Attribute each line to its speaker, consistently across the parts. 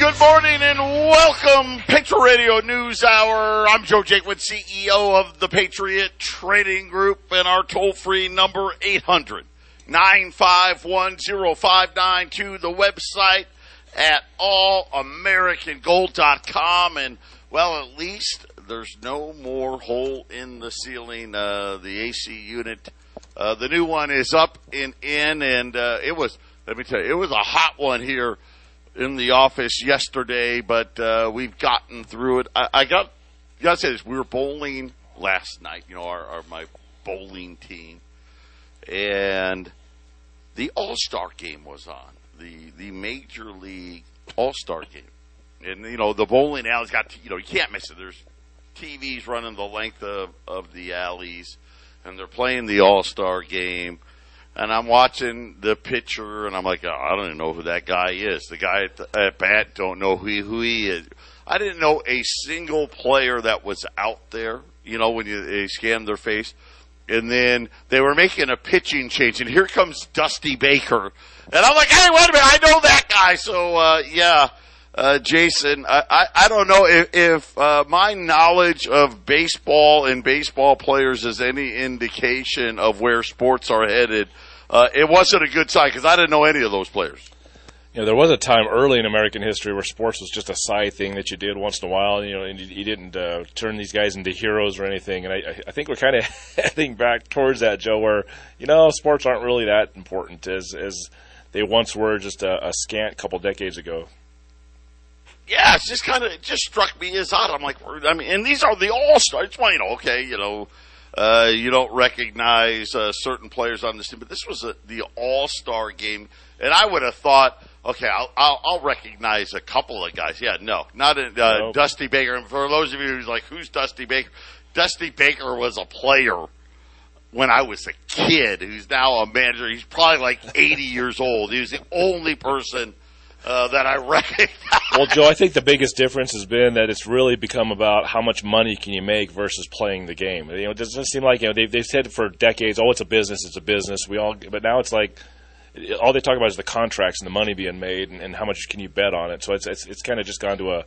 Speaker 1: good morning and welcome Patriot Radio News Hour. I'm Joe Jaquin, CEO of the Patriot Trading Group and our toll free number 800 9510592, the website at allamericangold.com and well, at least there's no more hole in the ceiling. Uh, the AC unit, uh, the new one is up and in and, uh, it was, let me tell you, it was a hot one here in the office yesterday, but uh, we've gotten through it. I, I got got to say this: we were bowling last night. You know, our, our my bowling team, and the All Star game was on the the Major League All Star game, and you know the bowling alley's got you know you can't miss it. There's TVs running the length of of the alleys, and they're playing the All Star game and I'm watching the pitcher, and I'm like, oh, I don't even know who that guy is. The guy at, the, at bat don't know who he, who he is. I didn't know a single player that was out there. You know, when you they scanned their face, and then they were making a pitching change, and here comes Dusty Baker, and I'm like, hey, wait a minute, I know that guy. So uh, yeah. Uh, Jason, I, I, I, don't know if, if uh, my knowledge of baseball and baseball players is any indication of where sports are headed uh, it wasn't a good sign because I didn't know any of those players.
Speaker 2: Know, there was a time early in American history where sports was just a side thing that you did once in a while. You know, and you, you didn't uh, turn these guys into heroes or anything. And I, I think we're kind of heading back towards that, Joe, where you know sports aren't really that important as as they once were just a, a scant couple decades ago.
Speaker 1: Yeah, it's just kind of it just struck me as odd. I'm like, I mean, and these are the all stars. It's you know, okay, you know uh, you don't recognize uh, certain players on this team, but this was a, the All Star game, and I would have thought, okay, I'll, I'll, I'll, recognize a couple of guys. Yeah, no, not a, uh, nope. Dusty Baker. And for those of you who's like, who's Dusty Baker? Dusty Baker was a player when I was a kid, who's now a manager. He's probably like 80 years old. He was the only person uh, that I recognize.
Speaker 2: Well, Joe, I think the biggest difference has been that it's really become about how much money can you make versus playing the game. You know, it doesn't seem like you know they've they've said for decades, oh, it's a business, it's a business. We all, but now it's like all they talk about is the contracts and the money being made and, and how much can you bet on it. So it's it's, it's kind of just gone to a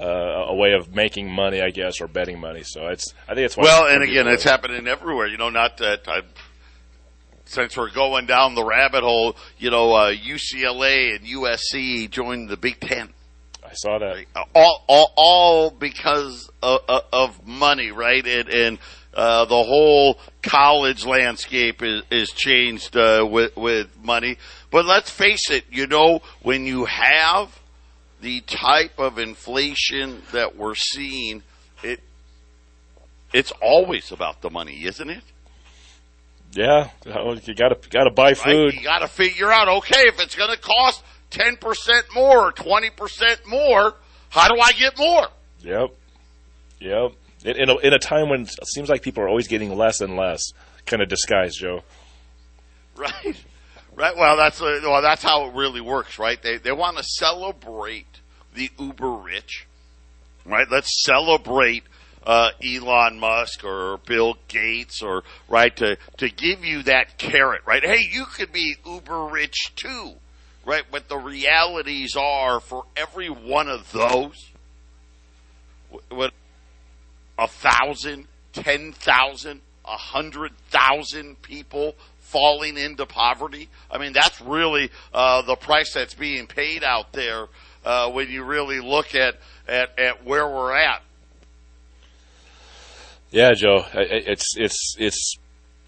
Speaker 2: uh, a way of making money, I guess, or betting money. So it's I think it's
Speaker 1: well, and again, it's happening everywhere. You know, not that I since we're going down the rabbit hole, you know, uh, UCLA and USC joined the Big Ten.
Speaker 2: I saw that.
Speaker 1: All, all, all because of, of, money, right? And, and uh, the whole college landscape is, is changed uh, with, with money. But let's face it, you know, when you have the type of inflation that we're seeing, it it's always about the money, isn't it?
Speaker 2: Yeah, you got to got to buy food. Right?
Speaker 1: You got to figure out okay if it's going to cost ten percent more or twenty percent more. How do I get more?
Speaker 2: Yep, yep. In, in, a, in a time when it seems like people are always getting less and less, kind of disguise, Joe.
Speaker 1: Right, right. Well, that's uh, well, that's how it really works, right? They they want to celebrate the uber rich, right? Let's celebrate uh, Elon Musk or Bill Gates or right to to give you that carrot, right? Hey, you could be uber rich too, right? But the realities are for every one of those, what a thousand, ten thousand, a hundred thousand people falling into poverty. I mean, that's really uh, the price that's being paid out there uh, when you really look at, at at where we're at.
Speaker 2: Yeah, Joe, it's it's it's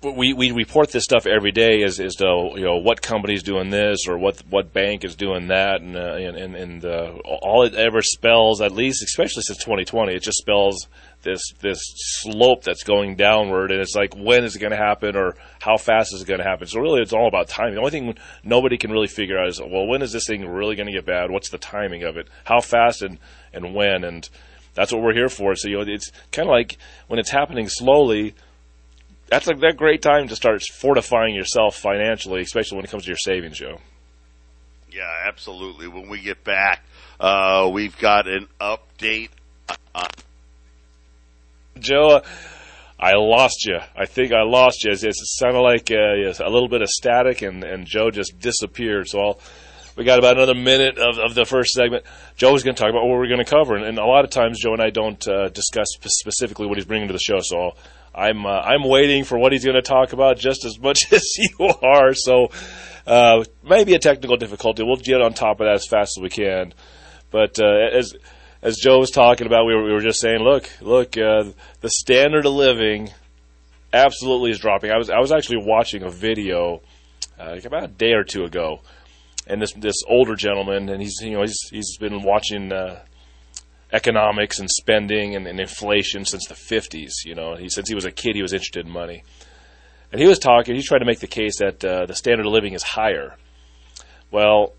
Speaker 2: we, we report this stuff every day as as to you know what company's doing this or what what bank is doing that and uh, and and, uh, all it ever spells at least especially since 2020 it just spells this this slope that's going downward and it's like when is it going to happen or how fast is it going to happen? So really it's all about timing. The only thing nobody can really figure out is well when is this thing really going to get bad? What's the timing of it? How fast and and when? And that's what we're here for. So you know, it's kind of like when it's happening slowly. That's a that great time to start fortifying yourself financially, especially when it comes to your savings, Joe.
Speaker 1: Yeah, absolutely. When we get back, uh, we've got an update. On-
Speaker 2: Joe, I lost you. I think I lost you. It sounded like uh, a little bit of static, and, and Joe just disappeared. So I'll we got about another minute of, of the first segment. Joe is going to talk about what we're going to cover, and, and, a lot of times Joe and I don't uh, discuss specifically what he's bringing to the show. So I'm uh, I'm waiting for what he's going to talk about just as much as you are. So uh, maybe a technical difficulty. We'll get on top of that as fast as we can. But uh, as as Joe was talking about, we were, we were just saying, look, look, uh, the standard of living absolutely is dropping. I was I was actually watching a video uh, about a day or two ago, and this this older gentleman, and he's you know he's he's been watching uh, economics and spending and, and, inflation since the 50s. You know, he since he was a kid, he was interested in money, and he was talking. He's trying to make the case that uh, the standard of living is higher. Well,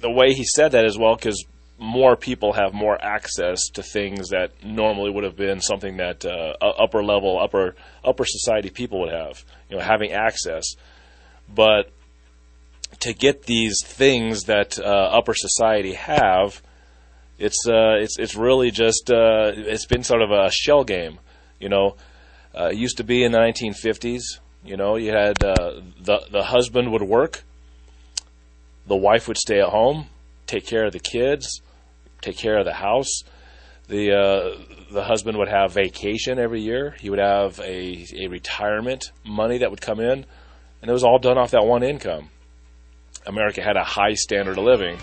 Speaker 2: the way he said that as well, because more people have more access to things that normally would have been something that uh, upper level, upper upper society people would have. You know, having access, but to get these things that uh, upper society have, it's uh, it's it's really just uh, it's been sort of a shell game. You know, uh, it used to be in the 1950s. You know, you had uh, the the husband would work, the wife would stay at home, take care of the kids take care of the house. The uh, the husband would have vacation every year. He would have a, a retirement money that would come in, and it was all done off that one income. America had a high standard of living.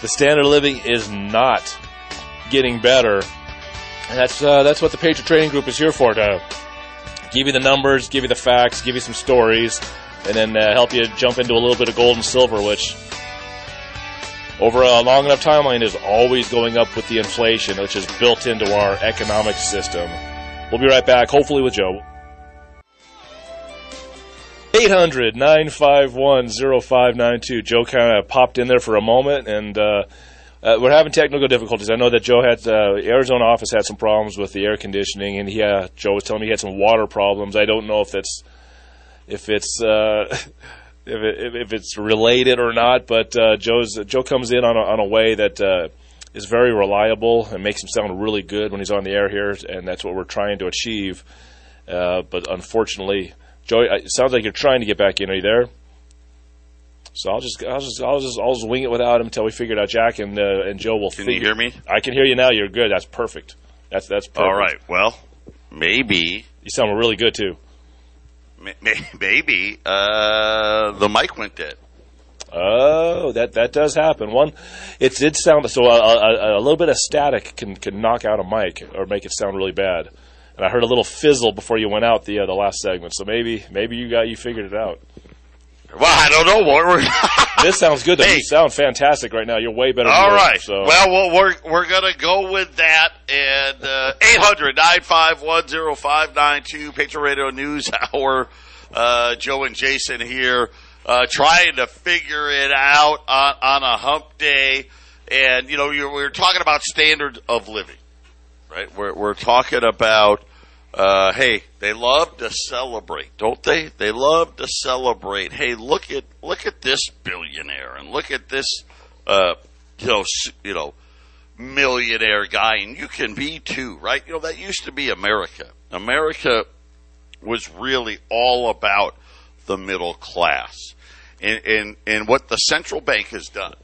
Speaker 2: The standard of living is not getting better, and that's uh, that's what the Patriot Trading Group is here for to give you the numbers, give you the facts, give you some stories, and then uh, help you jump into a little bit of gold and silver, which over a long enough timeline is always going up with the inflation, which is built into our economic system. We'll be right back, hopefully with Joe. 800 951 0592. Joe kind of popped in there for a moment, and uh, uh, we're having technical difficulties. I know that Joe had, uh, Arizona office had some problems with the air conditioning, and he, uh, Joe was telling me he had some water problems. I don't know if that's, if it's, uh, if, it, if it's related or not. But uh, Joe's Joe comes in on a, on a way that uh, is very reliable and makes him sound really good when he's on the air here, and that's what we're trying to achieve. Uh, but unfortunately, Joe, it sounds like you're trying to get back in. Are you there? So I'll just I'll just I'll just I'll just wing it without him until we figure it out. Jack and uh, and Joe will.
Speaker 1: Can
Speaker 2: figure.
Speaker 1: you hear me?
Speaker 2: I can hear you now. You're good. That's perfect. That's that's perfect.
Speaker 1: All right. Well, maybe
Speaker 2: you sound really good too.
Speaker 1: Maybe uh, the mic went dead.
Speaker 2: Oh, that that does happen. One, it did sound so. A, a, a, little bit of static can can knock out a mic or make it sound really bad. And I heard a little fizzle before you went out the uh, the last segment. So maybe maybe you got you figured it out.
Speaker 1: Well, I don't know
Speaker 2: this sounds good. Though. Hey. You sound fantastic right now. You're way better.
Speaker 1: All
Speaker 2: than
Speaker 1: right.
Speaker 2: so.
Speaker 1: Well, well, we're we're gonna go with that. And uh, eight hundred nine five one zero five nine two Patriot Radio News Hour. Uh, Joe and Jason here, uh, trying to figure it out on, on a hump day. And you know, we we're talking about standard of living, right? We're we're talking about uh, hey, they love to celebrate, don't they? They love to celebrate. Hey, look at look at this billionaire, and look at this, uh, you know, you know, millionaire guy, and you can be too, right? You know, that used to be America. America was really all about the middle class, and and and what the central bank has done,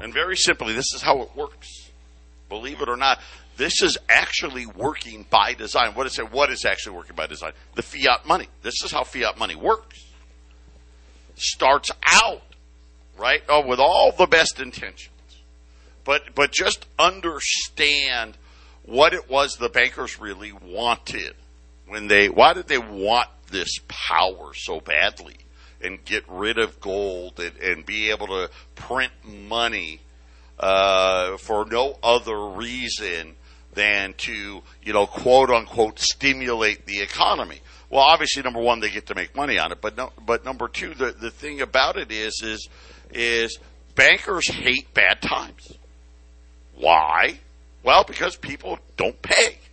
Speaker 1: and very simply, this is how it works. Believe it or not, this is actually working by design. What is it? What is actually working by design? The fiat money. This is how fiat money works. Starts out right oh, with all the best intentions, but but just understand what it was the bankers really wanted when they. Why did they want this power so badly and get rid of gold and, and be able to print money? Uh, for no other reason than to, you know, quote unquote stimulate the economy. Well, obviously, number one, they get to make money on it, but no, but number two, the, the thing about it is, is, is bankers hate bad times. Why? Well, because people don't pay.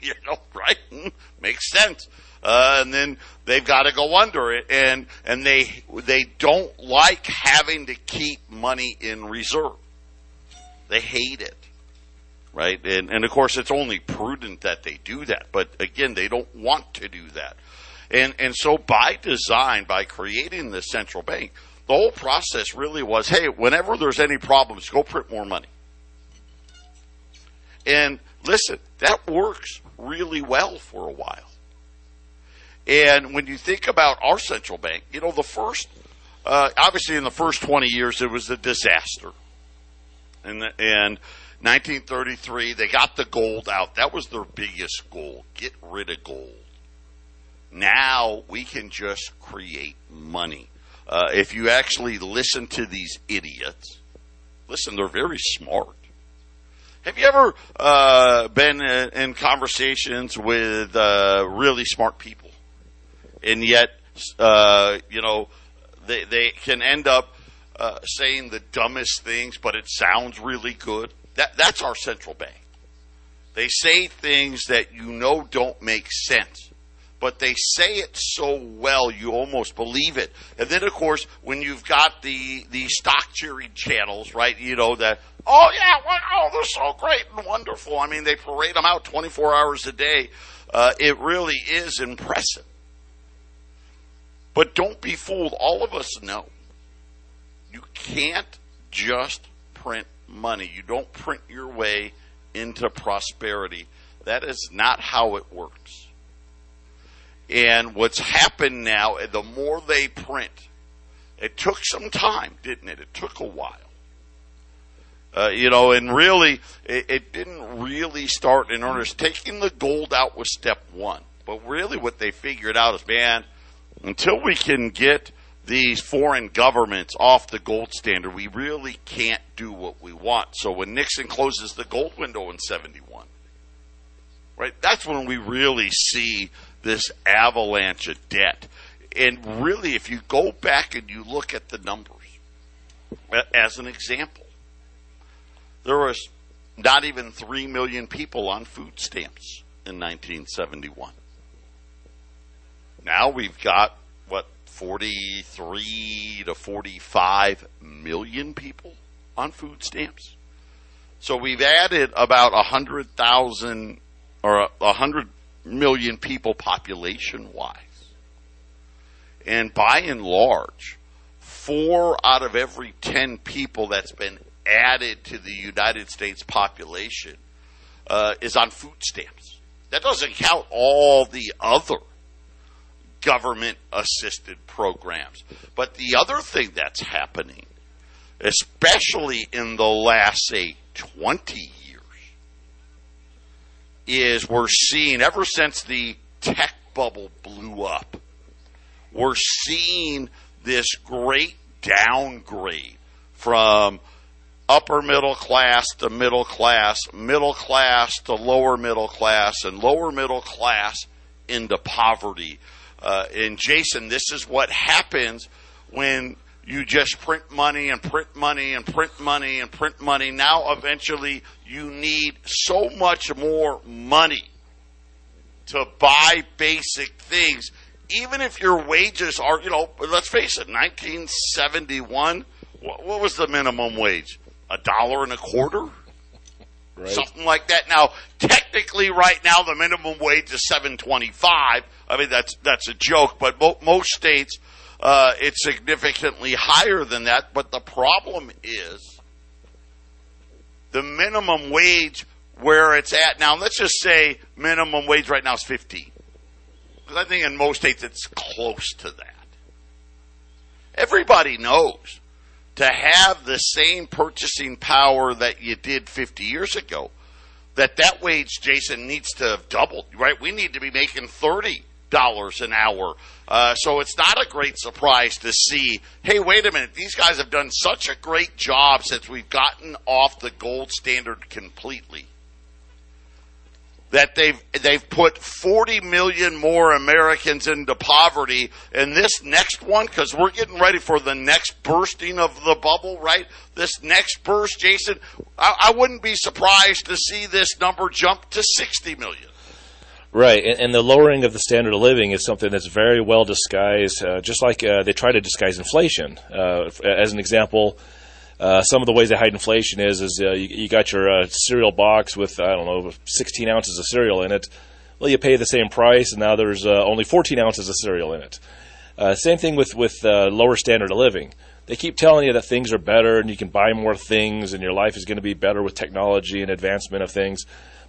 Speaker 1: You know, right? Makes sense. Uh, and then they've got to go under it, and and they they don't like having to keep money in reserve. They hate it right? And, and of course, it's only prudent that they do that. But again, they don't want to do that. And, and so by design, by creating the central bank, the whole process really was, hey, whenever there's any problems, go print more money. And listen, that works really well for a while. And when you think about our central bank, you know, the first, uh, obviously in the first 20 years, it was a disaster. And, and 1933, they got the gold out. That was their biggest goal. Get rid of gold. Now we can just create money. Uh, if you actually listen to these idiots, listen, they're very smart. Have you ever uh, been in conversations with uh, really smart people, and yet, uh, you know, they they can end up uh, saying the dumbest things, but it sounds really good. That that's our central bank. They say things that you know don't make sense, but they say it so well you almost believe it. And then, of course, when you've got the the stock cheering channels, right? You know that. Oh yeah, oh they're so great and wonderful. I mean, they parade them out 24 hours a day. Uh, it really is impressive. But don't be fooled. All of us know you can't just print money. You don't print your way into prosperity. That is not how it works. And what's happened now, the more they print, it took some time, didn't it? It took a while. Uh, you know, and really, it, it didn't really start in earnest. Taking the gold out was step one. But really, what they figured out is, man, until we can get these foreign governments off the gold standard, we really can't do what we want. So when Nixon closes the gold window in 71, right, that's when we really see this avalanche of debt. And really, if you go back and you look at the numbers, as an example, there was not even 3 million people on food stamps in 1971. Now we've got 43 to 45 million people on food stamps. So we've added about 100,000 or 100 million people population wise. And by and large, four out of every 10 people that's been added to the United States population uh, is on food stamps. That doesn't count all the other government assisted programs. But the other thing that's happening, especially in the last, say, 20 years, is we're seeing, ever since the tech bubble blew up, we're seeing this great downgrade from upper middle class to middle class, middle class to lower middle class, and lower middle class into poverty. Uh, Jason, this is what happens when you just print money and print money and print money and print money. Now, eventually, you need so much more money to buy basic things. Even if your wages are, you know, let's face it, 1971, what was the minimum wage? A dollar and a quarter? Right. Something like that. Now, technically, right now, the minimum wage is seven twenty-five. I mean, that's that's a joke, but mo- most states, uh, it's significantly higher than that. But the problem is the minimum wage where it's at now. Let's just say minimum wage right now is fifteen, because I think in most states it's close to that. Everybody knows to have the same purchasing power that you did 50 years ago, that that wage, Jason, needs to have doubled, right? We need to be making 30 dollars an hour. Uh, so it's not a great surprise to see, hey, wait a minute, these guys have done such a great job since we've gotten off the gold standard completely that they've they've put 40 million more Americans into poverty and this next one cuz we're getting ready for the next bursting of the bubble right this next burst Jason I, I wouldn't be surprised to see this number jump to 60 million
Speaker 2: Right, and, and, the lowering of the standard of living is something that's very well disguised, uh, just like uh, they try to disguise inflation. Uh, as an example, uh, some of the ways they hide inflation is is uh, you, you, got your uh, cereal box with I don't know 16 ounces of cereal in it. Well, you pay the same price, and now there's uh, only 14 ounces of cereal in it. Uh, same thing with with lower standard of living. they keep telling you that things are better and you can buy more things and your life is going to be better with technology and advancement of things.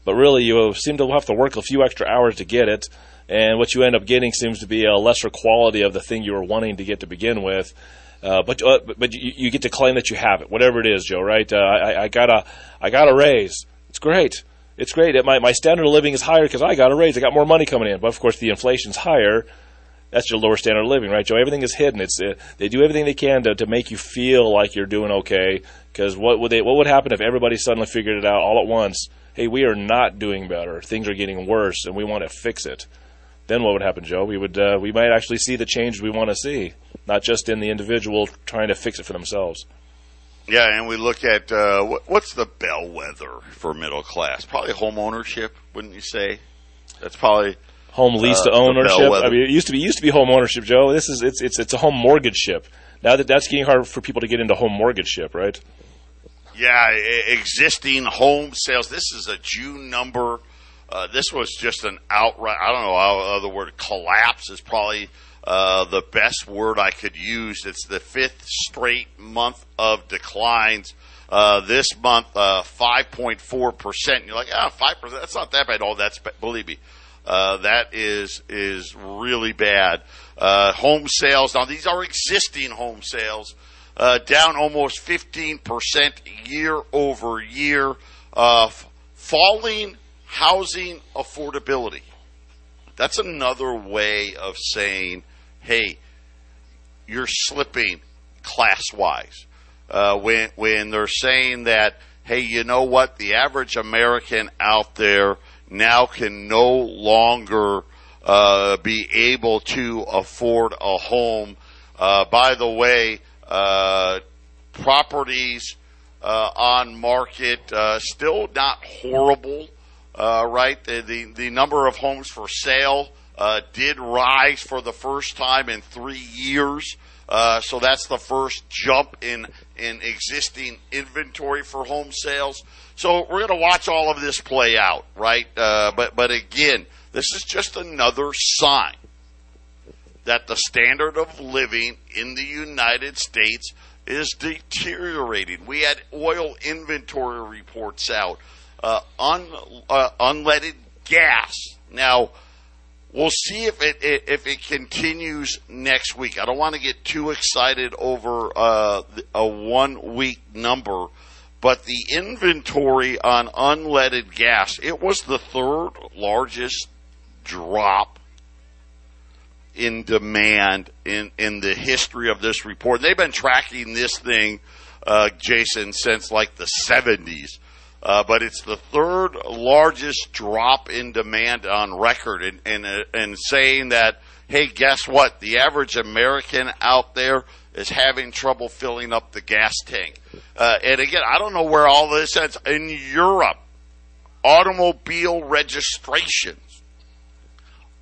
Speaker 2: But really, you seem to have to work a few extra hours to get it. And what you end up getting seems to be a lesser quality of the thing you were wanting to get to begin with. Uh, but uh, but you, you, get to claim that you have it, whatever it is, Joe. Right? Uh, I, I, got a I got a raise. It's great. It's great. My my standard of living is higher because I got a raise. I got more money coming in. But of course, the inflation's higher. That's your lower standard of living, right, Joe? Everything is hidden. It's uh, they do everything they can to, to make you feel like you're doing okay. Because what would they what would happen if everybody suddenly figured it out all at once? Hey, we are not doing better. Things are getting worse, and we want to fix it then what would happen, Joe? We would uh, we might actually see the change we want to see, not just in the individual trying to fix it for themselves.
Speaker 1: Yeah, and we look at uh, what's the bellwether for middle class? Probably home ownership, wouldn't you say? That's probably
Speaker 2: home lease to uh, ownership. I mean, it used to be used to be home ownership, Joe. This is it's it's it's a home mortgage ship. Now that that's getting hard for people to get into home mortgage ship, right?
Speaker 1: Yeah, existing home sales. This is a June number uh, this was just an outright, I don't know how the word collapse is probably uh, the best word I could use. It's the fifth straight month of declines. Uh, this month, 5.4%. Uh, You're like, ah, oh, 5%, that's not that bad. Oh, that's, believe me, uh, that is, is really bad. home sales, now these are existing home sales, down almost 15% year over year. falling housing affordability. That's another way of saying, hey, you're slipping class wise. Uh, when, when they're saying that, hey, you know what? The average American out there now can no longer uh, be able to afford a home. Uh, by the way, uh, properties uh, on market uh, still not horrible right? The, the, the number of homes for sale uh, did rise for the first time in three years. Uh, so that's the first jump in in existing inventory for home sales. So we're going to watch all of this play out, right? Uh, but but again, this is just another sign that the standard of living in the United States is deteriorating. We had oil inventory reports out uh, un, uh, unleaded gas. Now, we'll see if it, if it continues next week. I don't want to get too excited over uh, a one week number, but the inventory on unleaded gas it was the third largest drop in demand in in the history of this report. They've been tracking this thing, uh, Jason, since like the seventies. Uh, but it's the third largest drop in demand on record, and and, and saying that, hey, guess what? The average American out there is having trouble filling up the gas tank. Uh, and again, I don't know where all this ends. In Europe, automobile registrations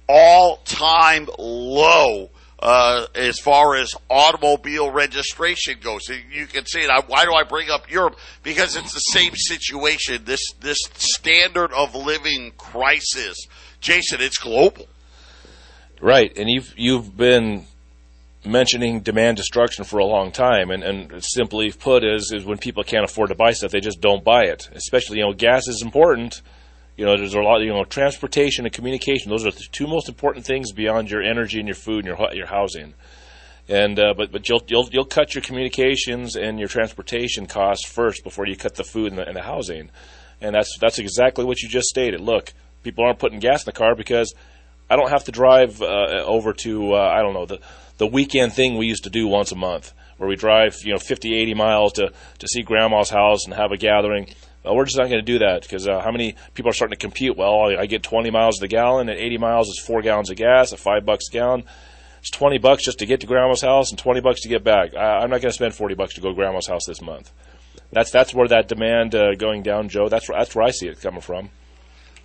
Speaker 1: all time low uh, as far as automobile registration goes. You can see it. Why do I bring up Europe? Because it's the same situation. This this standard of living crisis, Jason. It's global.
Speaker 2: Right, and you've you've been mentioning demand destruction for a long time, and, and simply put is is when people can't afford to buy stuff, they just don't buy it. Especially, you know, gas is important you know, there's a lot. You know, transportation and communication; those are the two most important things beyond your energy and your food and your your housing. And uh, but but you'll you'll you'll cut your communications and your transportation costs first before you cut the food and the, and the housing. And that's that's exactly what you just stated. Look, people aren't putting gas in the car because I don't have to drive uh, over to uh, I don't know the the weekend thing we used to do once a month where we drive you know 50 80 miles to to see grandma's house and have a gathering well, we're just not going to do that because uh, how many people are starting to compute? Well, I get 20 miles to the gallon, and 80 miles is four gallons of gas at five bucks a gallon. It's 20 bucks just to get to grandma's house and 20 bucks to get back. I, am not going to spend 40 bucks to go to grandma's house this month. That's that's where that demand uh, going down, Joe. That's where, that's where I see it coming from.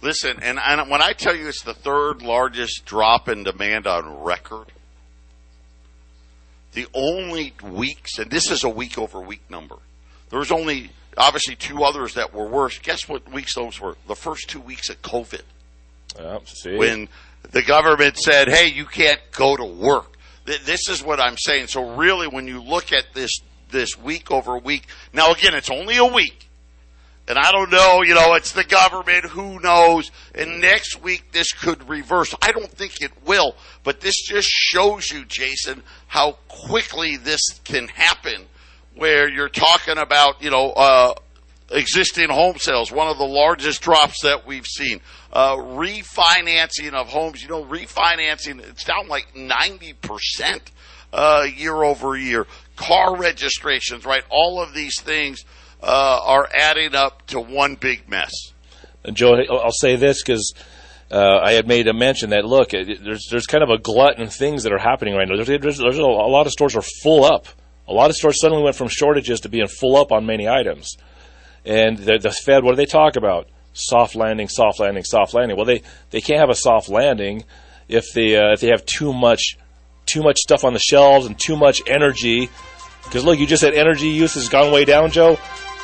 Speaker 1: Listen, and, and when I tell you it's the third largest drop in demand on record, the only weeks, and this is a week over week number. There's only obviously two others that were worse. Guess what weeks those were? The first two weeks of COVID.
Speaker 2: see.
Speaker 1: When the government said, hey, you can't go to work. this is what I'm saying. So really, when you look at this this week over week, now again, it's only a week. And I don't know, you know, it's the government, who knows? And next week this could reverse. I don't think it will, but this just shows you, Jason, how quickly this can happen where you're talking about, you know, uh, existing home sales, one of the largest drops that we've seen. Uh, refinancing of homes, you know, refinancing, it's down like 90% uh, year over year. Car registrations, right? All of these things uh, are adding up to one big mess.
Speaker 2: Joe, I'll say this because uh, I had made a mention that look, there's there's kind of a glut in things that are happening right now. There's, there's, there's a lot of stores are full up. A lot of stores suddenly went from shortages to being full up on many items. And the, the Fed, what do they talk about? Soft landing, soft landing, soft landing. Well, they, they can't have a soft landing if they uh, if they have too much too much stuff on the shelves and too much energy. Because look, you just said energy use has gone way down, Joe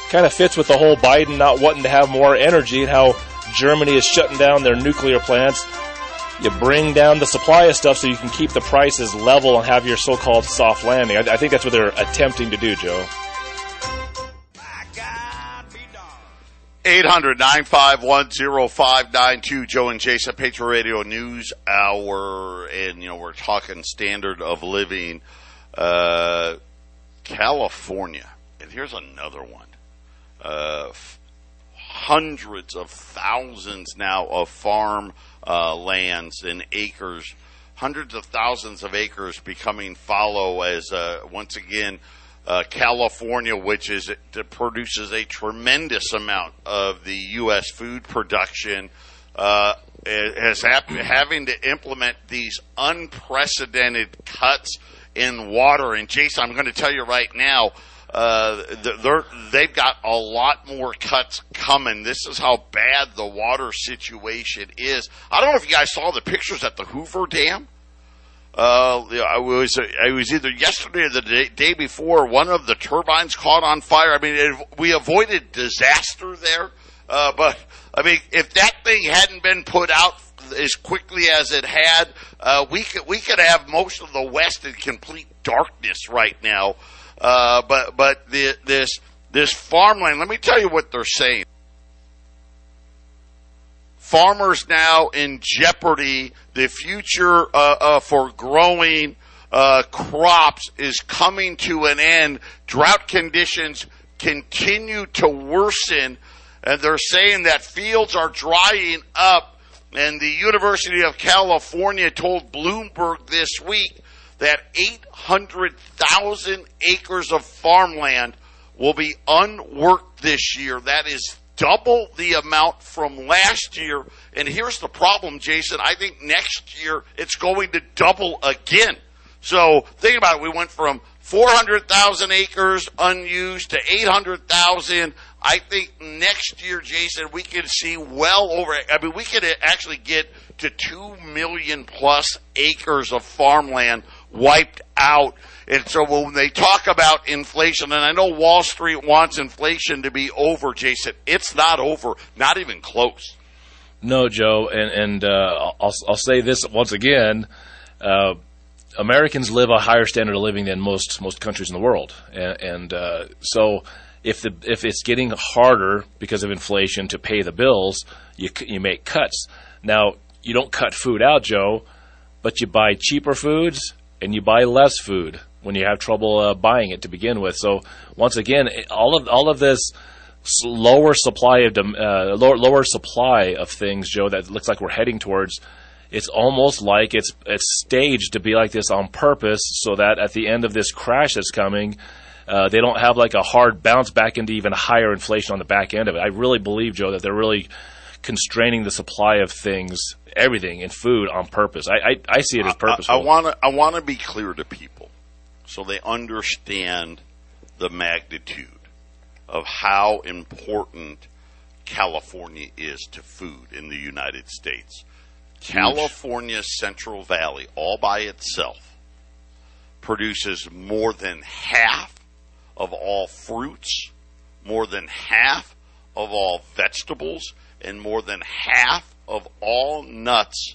Speaker 2: kind of fits with the whole Biden not wanting to have more energy and how Germany is shutting down their nuclear plants. You bring down the supply of stuff so you can keep the prices level and have your so-called soft landing. I, I think that's what they're attempting to do, Joe.
Speaker 1: 800-951-0592, Joe and Jason, Patriot Radio News Hour, and, you know, we're talking standard of living, uh, California. And here's another one uh, hundreds of thousands now of farm uh, lands and acres, hundreds of thousands of acres becoming fallow as uh, once again uh, California, which is produces a tremendous amount of the U.S. food production, uh, has having to implement these unprecedented cuts in water. And Jason, I'm going to tell you right now, uh, they're, they've got a lot more cuts coming. This is how bad the water situation is. I don't know if you guys saw the pictures at the Hoover Dam. Uh, I was I was either yesterday or the day, day, before. One of the turbines caught on fire. I mean, it, we avoided disaster there, uh, but I mean, if that thing hadn't been put out as quickly as it had, uh, we could we could have most of the West in complete darkness right now. Uh, but but the, this this farmland. Let me tell you what they're saying. Farmers now in jeopardy. The future uh, uh, for growing uh, crops is coming to an end. Drought conditions continue to worsen, and they're saying that fields are drying up. And the University of California told Bloomberg this week that 800,000 acres of farmland will be unworked this year. That is double the amount from last year. And here's the problem, Jason. I think next year it's going to double again. So think about it. We went from 400,000 acres unused to 800,000. I think next year, Jason, we could see well over, I mean, we could actually get to 2 million plus acres of farmland wiped out. And so when they talk about inflation, and I know Wall Street wants inflation to be over, Jason, it's not over, not even close.
Speaker 2: No, Joe, and and uh, I'll I'll say this once again. Uh, Americans live a higher standard of living than most most countries in the world, and, and uh, so if the if it's getting harder because of inflation to pay the bills, you you make cuts. Now you don't cut food out, Joe, but you buy cheaper foods and you buy less food when you have trouble uh, buying it to begin with. So once again, all of all of this lower supply of uh, lower, lower supply of things, Joe, that looks like we're heading towards. It's almost like it's it's staged to be like this on purpose, so that at the end of this crash that's coming, uh, they don't have like a hard bounce back into even higher inflation on the back end of it. I really believe, Joe, that they're really constraining the supply of things, everything in food on purpose. I, I, I see it as purposeful.
Speaker 1: I want to I want to be clear to people so they understand the magnitude of how important California is to food in the United States. California's Central Valley, all by itself, produces more than half of all fruits, more than half of all vegetables, and more than half of all nuts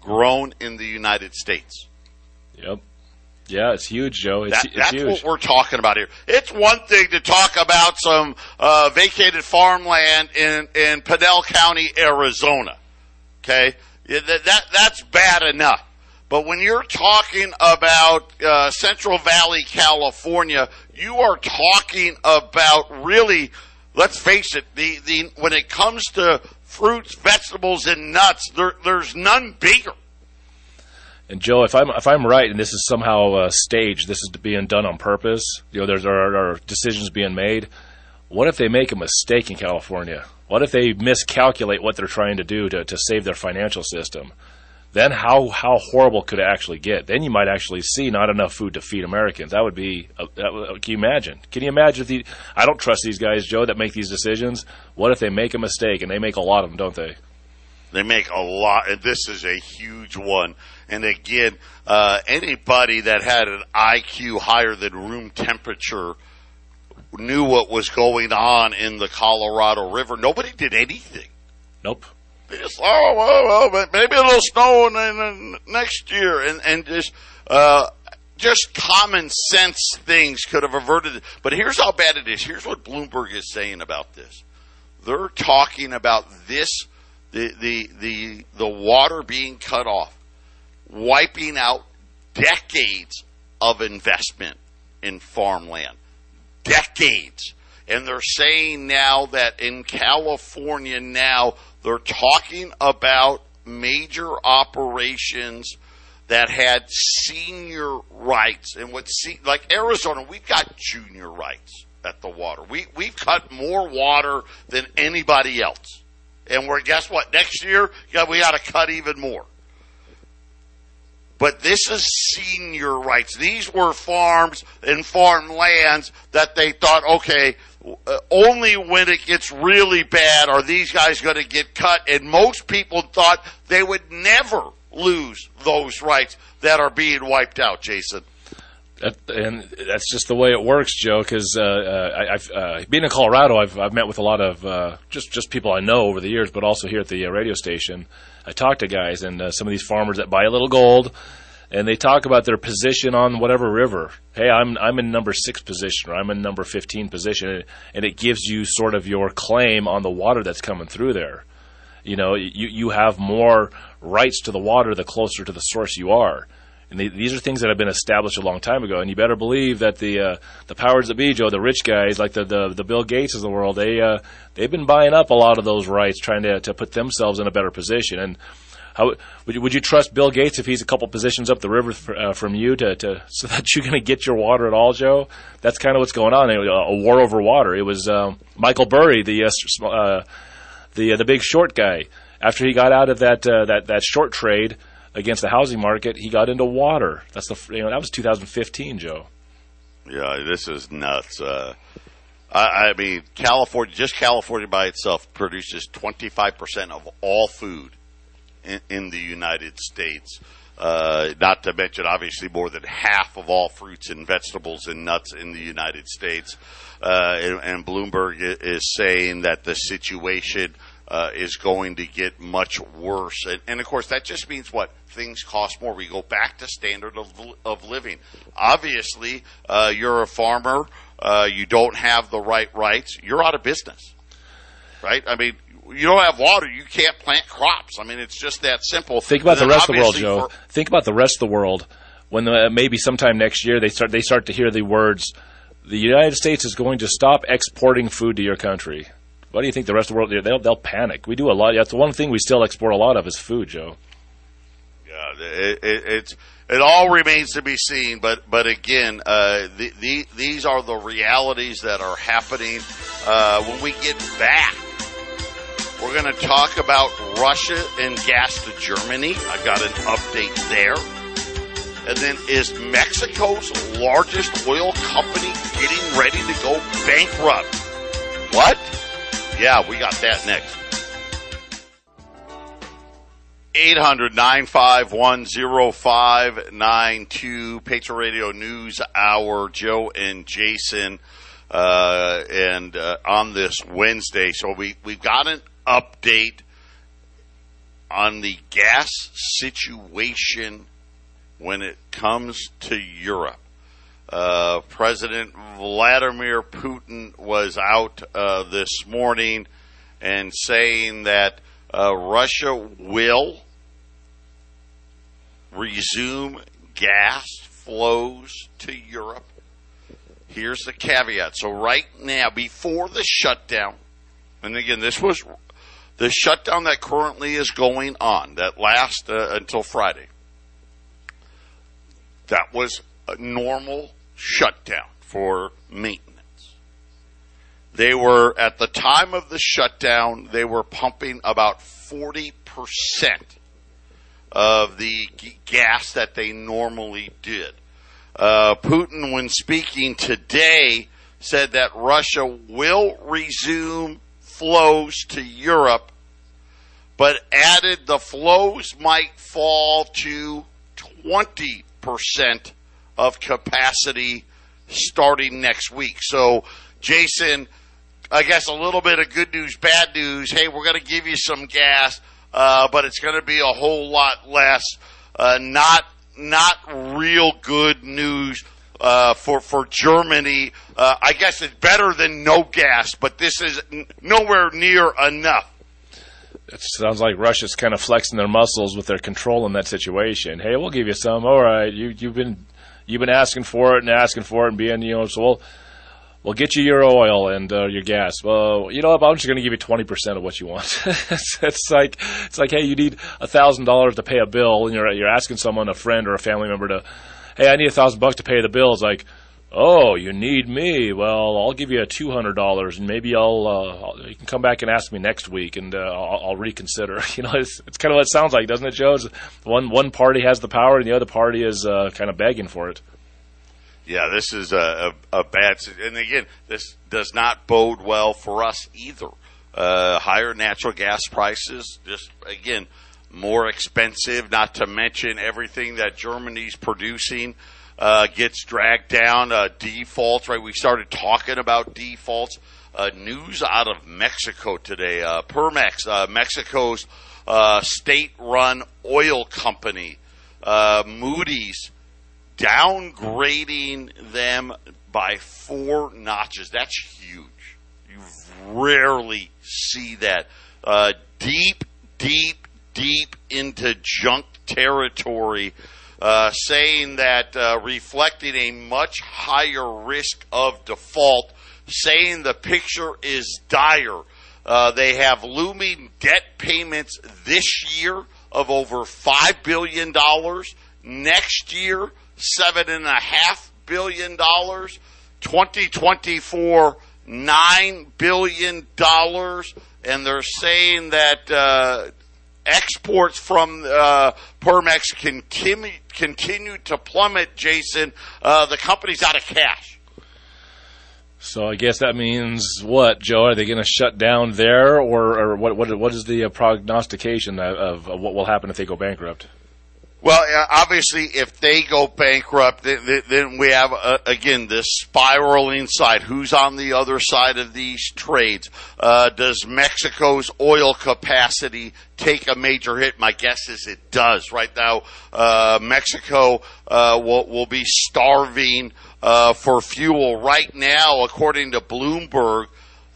Speaker 1: grown in the United States.
Speaker 2: Yep. Yeah, it's huge, Joe. It's,
Speaker 1: That,
Speaker 2: it's
Speaker 1: that's
Speaker 2: huge.
Speaker 1: what we're talking about here. It's one thing to talk about some uh, vacated farmland in in Pinal County, Arizona. Okay, that, that that's bad enough. But when you're talking about uh, Central Valley, California, you are talking about really. Let's face it. The the when it comes to fruits, vegetables, and nuts, there, there's none bigger.
Speaker 2: And Joe, if I'm if I'm right, and this is somehow staged, this is being done on purpose. You know, there's are, are decisions being made. What if they make a mistake in California? What if they miscalculate what they're trying to do to, to save their financial system? Then how how horrible could it actually get? Then you might actually see not enough food to feed Americans. That would be. Uh, that, would- can you imagine? Can you imagine if the? I don't trust these guys, Joe, that make these decisions. What if they make a mistake and they make a lot of them, don't they?
Speaker 1: They make a lot, and this is a huge one. And again, uh, anybody that had an IQ higher than room temperature knew what was going on in the Colorado River. Nobody did anything.
Speaker 2: Nope.
Speaker 1: Just, oh, well, well, maybe it'll snow in, in, in next year, and and just uh, just common sense things could have averted it. But here's how bad it is. Here's what Bloomberg is saying about this. They're talking about this, the the the the water being cut off, wiping out decades of investment in farmland, decades. And they're saying now that in California now they're talking about major operations that had senior rights and what see like Arizona, we've got junior rights at the water. We we've cut more water than anybody else. And we're guess what? Next year, we got to cut even more. But this is senior rights. These were farms and farm lands that they thought, okay, uh, only when it gets really bad are these guys going to get cut. And most people thought they would never lose those rights that are being wiped out, Jason.
Speaker 2: That, and that's just the way it works, Joe. Because uh, uh, uh, being in Colorado, I've I've met with a lot of uh, just just people I know over the years, but also here at the uh, radio station. I talk to guys and uh, some of these farmers that buy a little gold, and they talk about their position on whatever river. Hey, I'm I'm in number six position, or I'm in number fifteen position, and it gives you sort of your claim on the water that's coming through there. You know, you you have more rights to the water the closer to the source you are. And they, these are things that have been established a long time ago. And you better believe that the uh, the powers that be, Joe, the rich guys like the the, the Bill Gates of the world, they uh, they've been buying up a lot of those rights, trying to to put themselves in a better position. And how would you, would you trust Bill Gates if he's a couple positions up the river f- uh, from you to, to so that you're going to get your water at all, Joe? That's kind of what's going on. A, a war over water. It was um, Michael Burry, the uh, uh, the uh, the big short guy. After he got out of that uh, that that short trade against the housing market, he got into water. That's the you know that was 2015, Joe.
Speaker 1: Yeah, this is nuts. Uh, I, I mean, California, just California by itself produces 25% of all food in, in the United States. Uh, not to mention, obviously, more than half of all fruits and vegetables and nuts in the United States. Uh, and, and Bloomberg is saying that the situation uh, is going to get much worse. And, and of course, that just means what? Things cost more. We go back to standard of, of living. Obviously, uh, you're a farmer, uh, you don't have the right rights, you're out of business. Right? I mean, you don't have water, you can't plant crops. I mean, it's just that simple.
Speaker 2: Think about the rest of the world, Joe.
Speaker 1: for-
Speaker 2: Think about the rest of the world. When uh, maybe sometime next year they start they start to hear the words, "The United States is going to stop exporting food to your country." What do you think the rest of the world? They'll they'll panic. We do a lot. That's the one thing we still export a lot of is food, Joe.
Speaker 1: Yeah, it, it, it's it all remains to be seen. But but again, uh, the, the, these are the realities that are happening. Uh, when we get back, we're going to talk about Russia and gas to Germany. I've got an update there. And then is Mexico's largest oil company getting ready to go bankrupt? What? Yeah, we got that next. 800 951 0592 Patriot Radio News Hour, Joe and Jason, uh, and uh, on this Wednesday. So we, we've got an update on the gas situation when it comes to Europe. Uh, President Vladimir Putin was out uh, this morning and saying that uh, Russia will resume gas flows to Europe. Here's the caveat. So, right now, before the shutdown, and again, this was the shutdown that currently is going on, that lasts uh, until Friday. That was a normal shutdown for maintenance. They were, at the time of the shutdown, they were pumping about 40% of the g- gas that they normally did. Uh, Putin, when speaking today, said that Russia will resume flows to Europe, but added the flows might fall to 20% of capacity starting next week. So, Jason, I guess a little bit of good news, bad news. Hey, we're going to give you some gas, uh, but it's going to be a whole lot less. Uh, not not real good news uh, for for Germany. Uh, I guess it's better than no gas, but this is n- nowhere near enough.
Speaker 2: It sounds like Russia's kind of flexing their muscles with their control in that situation. Hey, we'll give you some. All right, you you've been you've been asking for it and asking for it and being you know so we'll we'll get you your oil and uh, your gas. Well, you know? I'm just going to give you twenty percent of what you want. it's, it's like it's like hey, you need a thousand dollars to pay a bill, and you're you're asking someone, a friend or a family member, to hey, I need a thousand bucks to pay the bill. It's like oh, you need me? Well, I'll give you a two hundred dollars, and maybe I'll, uh, you can come back and ask me next week, and uh, I'll, I'll reconsider. You know, it's, it's kind of what it sounds like, doesn't it, Joe? It's one one party has the power, and the other party is uh, kind of begging for it.
Speaker 1: Yeah, this is a, a, a bad, and again, this does not bode well for us either. Uh, higher natural gas prices, just again, more expensive. Not to mention everything that Germany's producing uh, gets dragged down. Uh, defaults, right? We started talking about defaults. Uh, news out of Mexico today. Uh, Pemex, uh, Mexico's uh, state-run oil company, Moody's downgrading them by four notches. That's huge. You rarely see that. Deep, deep, deep into junk territory, uh, saying that uh, reflecting a much higher risk of default, saying the picture is dire. Uh, they have looming debt payments this year of over five billion dollars. Next year, seven and a half billion dollars. 2024, nine billion dollars, and they're saying that uh, exports from uh, Pemex continue continue to plummet. Jason, uh, the company's out of cash.
Speaker 2: So I guess that means what, Joe? Are they going to shut down there, or, or what? What, what is the uh, prognostication of, of what will happen if they go bankrupt?
Speaker 1: Well, obviously, if they go bankrupt, then we have uh, again this spiraling side. Who's on the other side of these trades? Uh, does Mexico's oil capacity take a major hit? My guess is it does. Right now, uh, Mexico uh, will will be starving uh, for fuel. Right now, according to Bloomberg,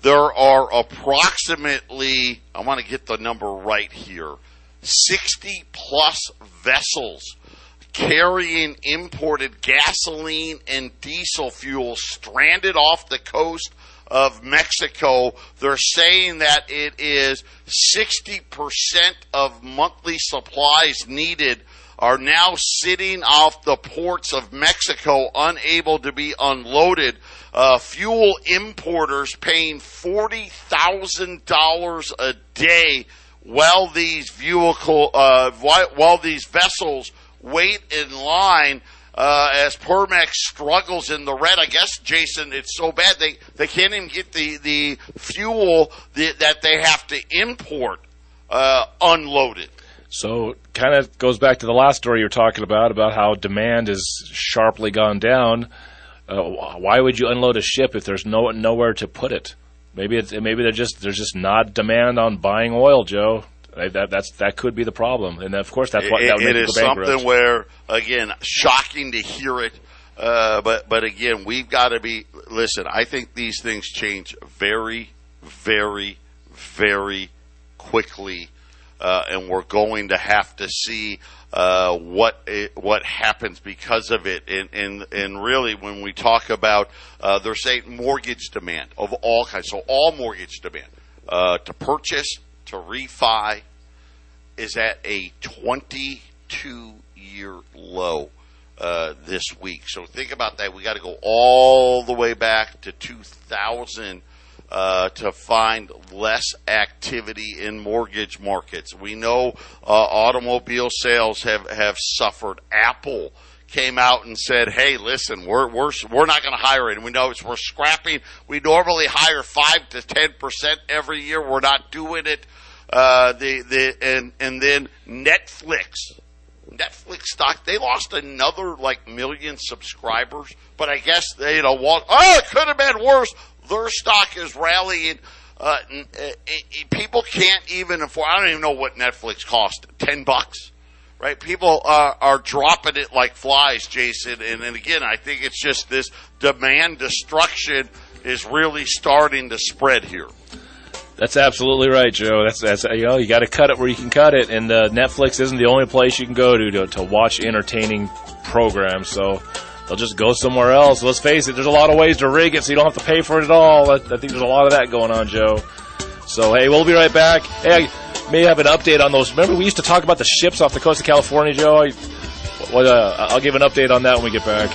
Speaker 1: there are approximately. I want to get the number right here. 60 plus vessels carrying imported gasoline and diesel fuel stranded off the coast of Mexico. They're saying that it is 60% of monthly supplies needed are now sitting off the ports of Mexico, unable to be unloaded. Uh, fuel importers paying $40,000 a day while these vehicle, uh, while, these vessels wait in line uh, as Pemex struggles in the red. I guess Jason, it's so bad they they can't even get the the fuel that, that they have to import uh, unloaded.
Speaker 2: So kind of goes back to the last story you were talking about about how demand has sharply gone down. Uh, why would you unload a ship if there's no nowhere to put it? Maybe it's, maybe they're just there's just not demand on buying oil, Joe. That that's that could be the problem, and of course that's what
Speaker 1: it,
Speaker 2: that would
Speaker 1: it
Speaker 2: make
Speaker 1: is
Speaker 2: bankrupt.
Speaker 1: something where again shocking to hear it uh, but but again we've got to be listen i think these things change very very very quickly uh, and we're going to have to see uh, what it, what happens because of it and and, and really when we talk about uh, they're saying mortgage demand of all kinds so all mortgage demand uh, to purchase to refi is at a 22 year low uh, this week. So think about that. We got to go all the way back to 2000 uh, to find less activity in mortgage markets. We know uh, automobile sales have, have suffered. Apple came out and said, "Hey, listen, we're we're we're not going to hire it. We know it's, we're scrapping. We normally hire five to ten percent every year. We're not doing it." Uh, the the and and then Netflix, Netflix stock they lost another like million subscribers, but I guess they you know walk, oh it could have been worse. Their stock is rallying. Uh, uh, uh, people can't even afford. I don't even know what Netflix cost. Ten bucks, right? People are, are dropping it like flies, Jason. And, and again, I think it's just this demand destruction is really starting to spread here.
Speaker 2: That's absolutely right, Joe. That's that's you know you got to cut it where you can cut it, and uh, Netflix isn't the only place you can go to, to to watch entertaining programs. So they'll just go somewhere else. Let's face it, there's a lot of ways to rig it, so you don't have to pay for it at all. I, I think there's a lot of that going on, Joe. So hey, we'll be right back. Hey, I may have an update on those. Remember, we used to talk about the ships off the coast of California, Joe. I, what, uh, I'll give an update on that when we get back.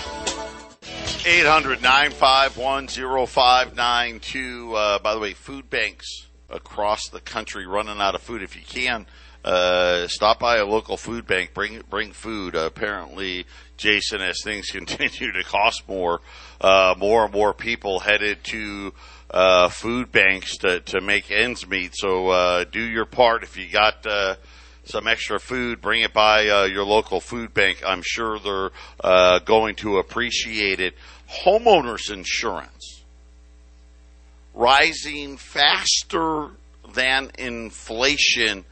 Speaker 1: 800 951 0592. Uh, By the way, food banks across the country running out of food. If you can, uh, stop by a local food bank, bring bring food. Uh, apparently, Jason, as things continue to cost more, uh, more and more people headed to uh, food banks to, to make ends meet. So uh, do your part. If you got uh, some extra food, bring it by your local food bank. I'm sure they're going to appreciate it. Homeowners insurance rising faster than inflation.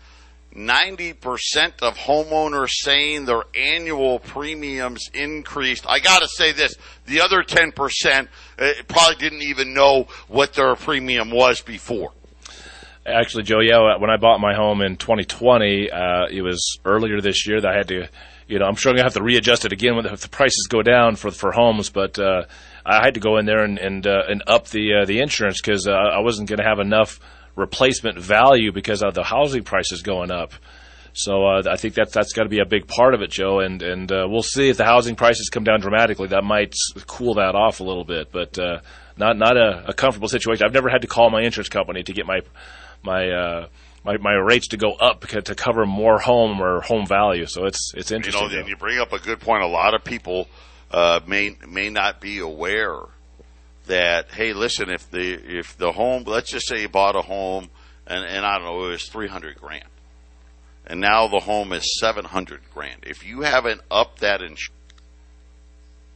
Speaker 1: 90% of homeowners saying their annual premiums increased. I gotta say this, the other 10% uh, probably didn't even know what their premium was before.
Speaker 2: Actually, Joe, yeah, when I bought my home in 2020, uh, it was earlier this year that I had to, you know, I'm sure I'm gonna have to readjust it again if the prices go down for for homes, but uh, I had to go in there and and, uh, and up the uh, the insurance because uh, I wasn't going to have enough replacement value because of the housing prices going up. So uh, I think that that's got to be a big part of it, Joe. And and uh, we'll see if the housing prices come down dramatically. That might cool that off a little bit, but uh, not not a, a comfortable situation. I've never had to call my insurance company to get my my. Uh, my, my rates to go up to cover more home or home value, so it's it's interesting.
Speaker 1: You
Speaker 2: know,
Speaker 1: and you bring up a good point. A lot of people uh, may may not be aware that hey, listen, if the if the home, let's just say you bought a home, and and I don't know, it was three hundred grand, and now the home is seven hundred grand. If you haven't upped that insurance.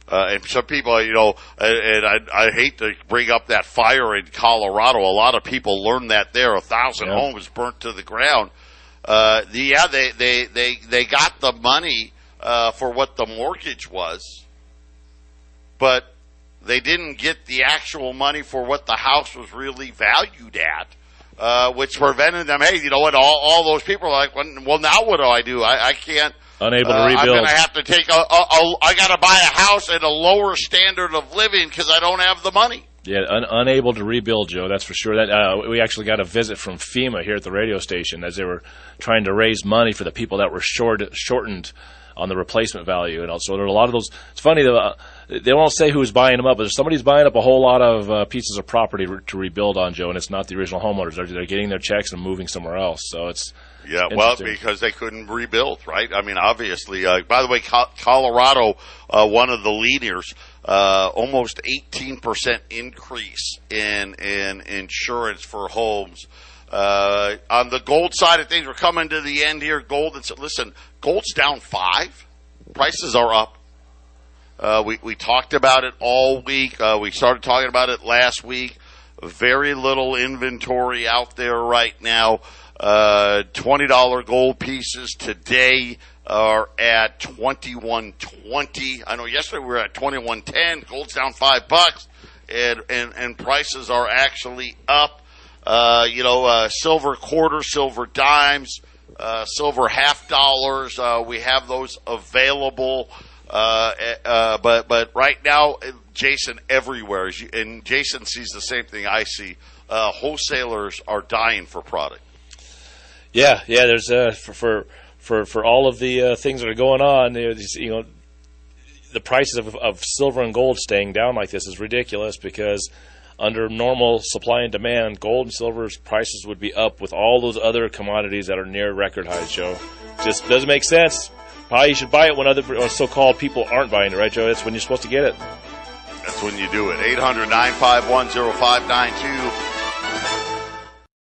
Speaker 1: Uh, and some people, you know, and, I, I hate to bring up that fire in Colorado. A lot of people learned that there. A thousand
Speaker 2: Yeah.
Speaker 1: homes burnt to the ground. Uh, the, yeah, they, they, they, they got the money, uh, for what the mortgage was, but they didn't get the actual money for what the house was really valued at. Uh, which prevented them. Hey, you know what? All, all those people are like, well, now what do I do? I, I can't.
Speaker 2: Unable to
Speaker 1: uh, I'm going to have to take a, a, a. I got to buy a house at a lower standard of living because I don't have the money.
Speaker 2: Yeah, un- unable to rebuild, Joe. That's for sure. That uh, we actually got a visit from FEMA here at the radio station as they were trying to raise money for the people that were short shortened on the replacement value, and also there are a lot of those. It's funny though. They won't say who's buying them up, but somebody's buying up a whole lot of uh, pieces of property re- to rebuild on, Joe, and it's not the original homeowners. They're, they're getting their checks and moving somewhere else. So it's
Speaker 1: Yeah, well, because they couldn't rebuild, right? I mean, obviously. Uh, by the way, Col- Colorado, uh, one of the leaders, uh, almost 18% increase in in insurance for homes. Uh, on the gold side of things, we're coming to the end here. Gold, and listen, gold's down five. Prices are up. Uh, we, we talked about it all week. Uh, we started talking about it last week. Very little inventory out there right now. Uh, $20 gold pieces today are at 21.20. I know yesterday we were at 21.10. Gold's down five bucks and, and, and prices are actually up. Uh, you know, uh, silver quarter, silver dimes, uh, silver half dollars. Uh, we have those available. Uh, uh, but but right now, Jason, everywhere, and Jason sees the same thing I see. Uh, wholesalers are dying for product.
Speaker 2: Yeah, yeah. There's uh, for for for for all of the uh, things that are going on. You know, the prices of, of silver and gold staying down like this is ridiculous because under normal supply and demand, gold and silver's prices would be up with all those other commodities that are near record highs. Joe, just doesn't make sense. Probably you should buy it when other so-called people aren't buying it, right, Joe? That's when you're supposed to get it.
Speaker 1: That's when you do it. 800 951 0592.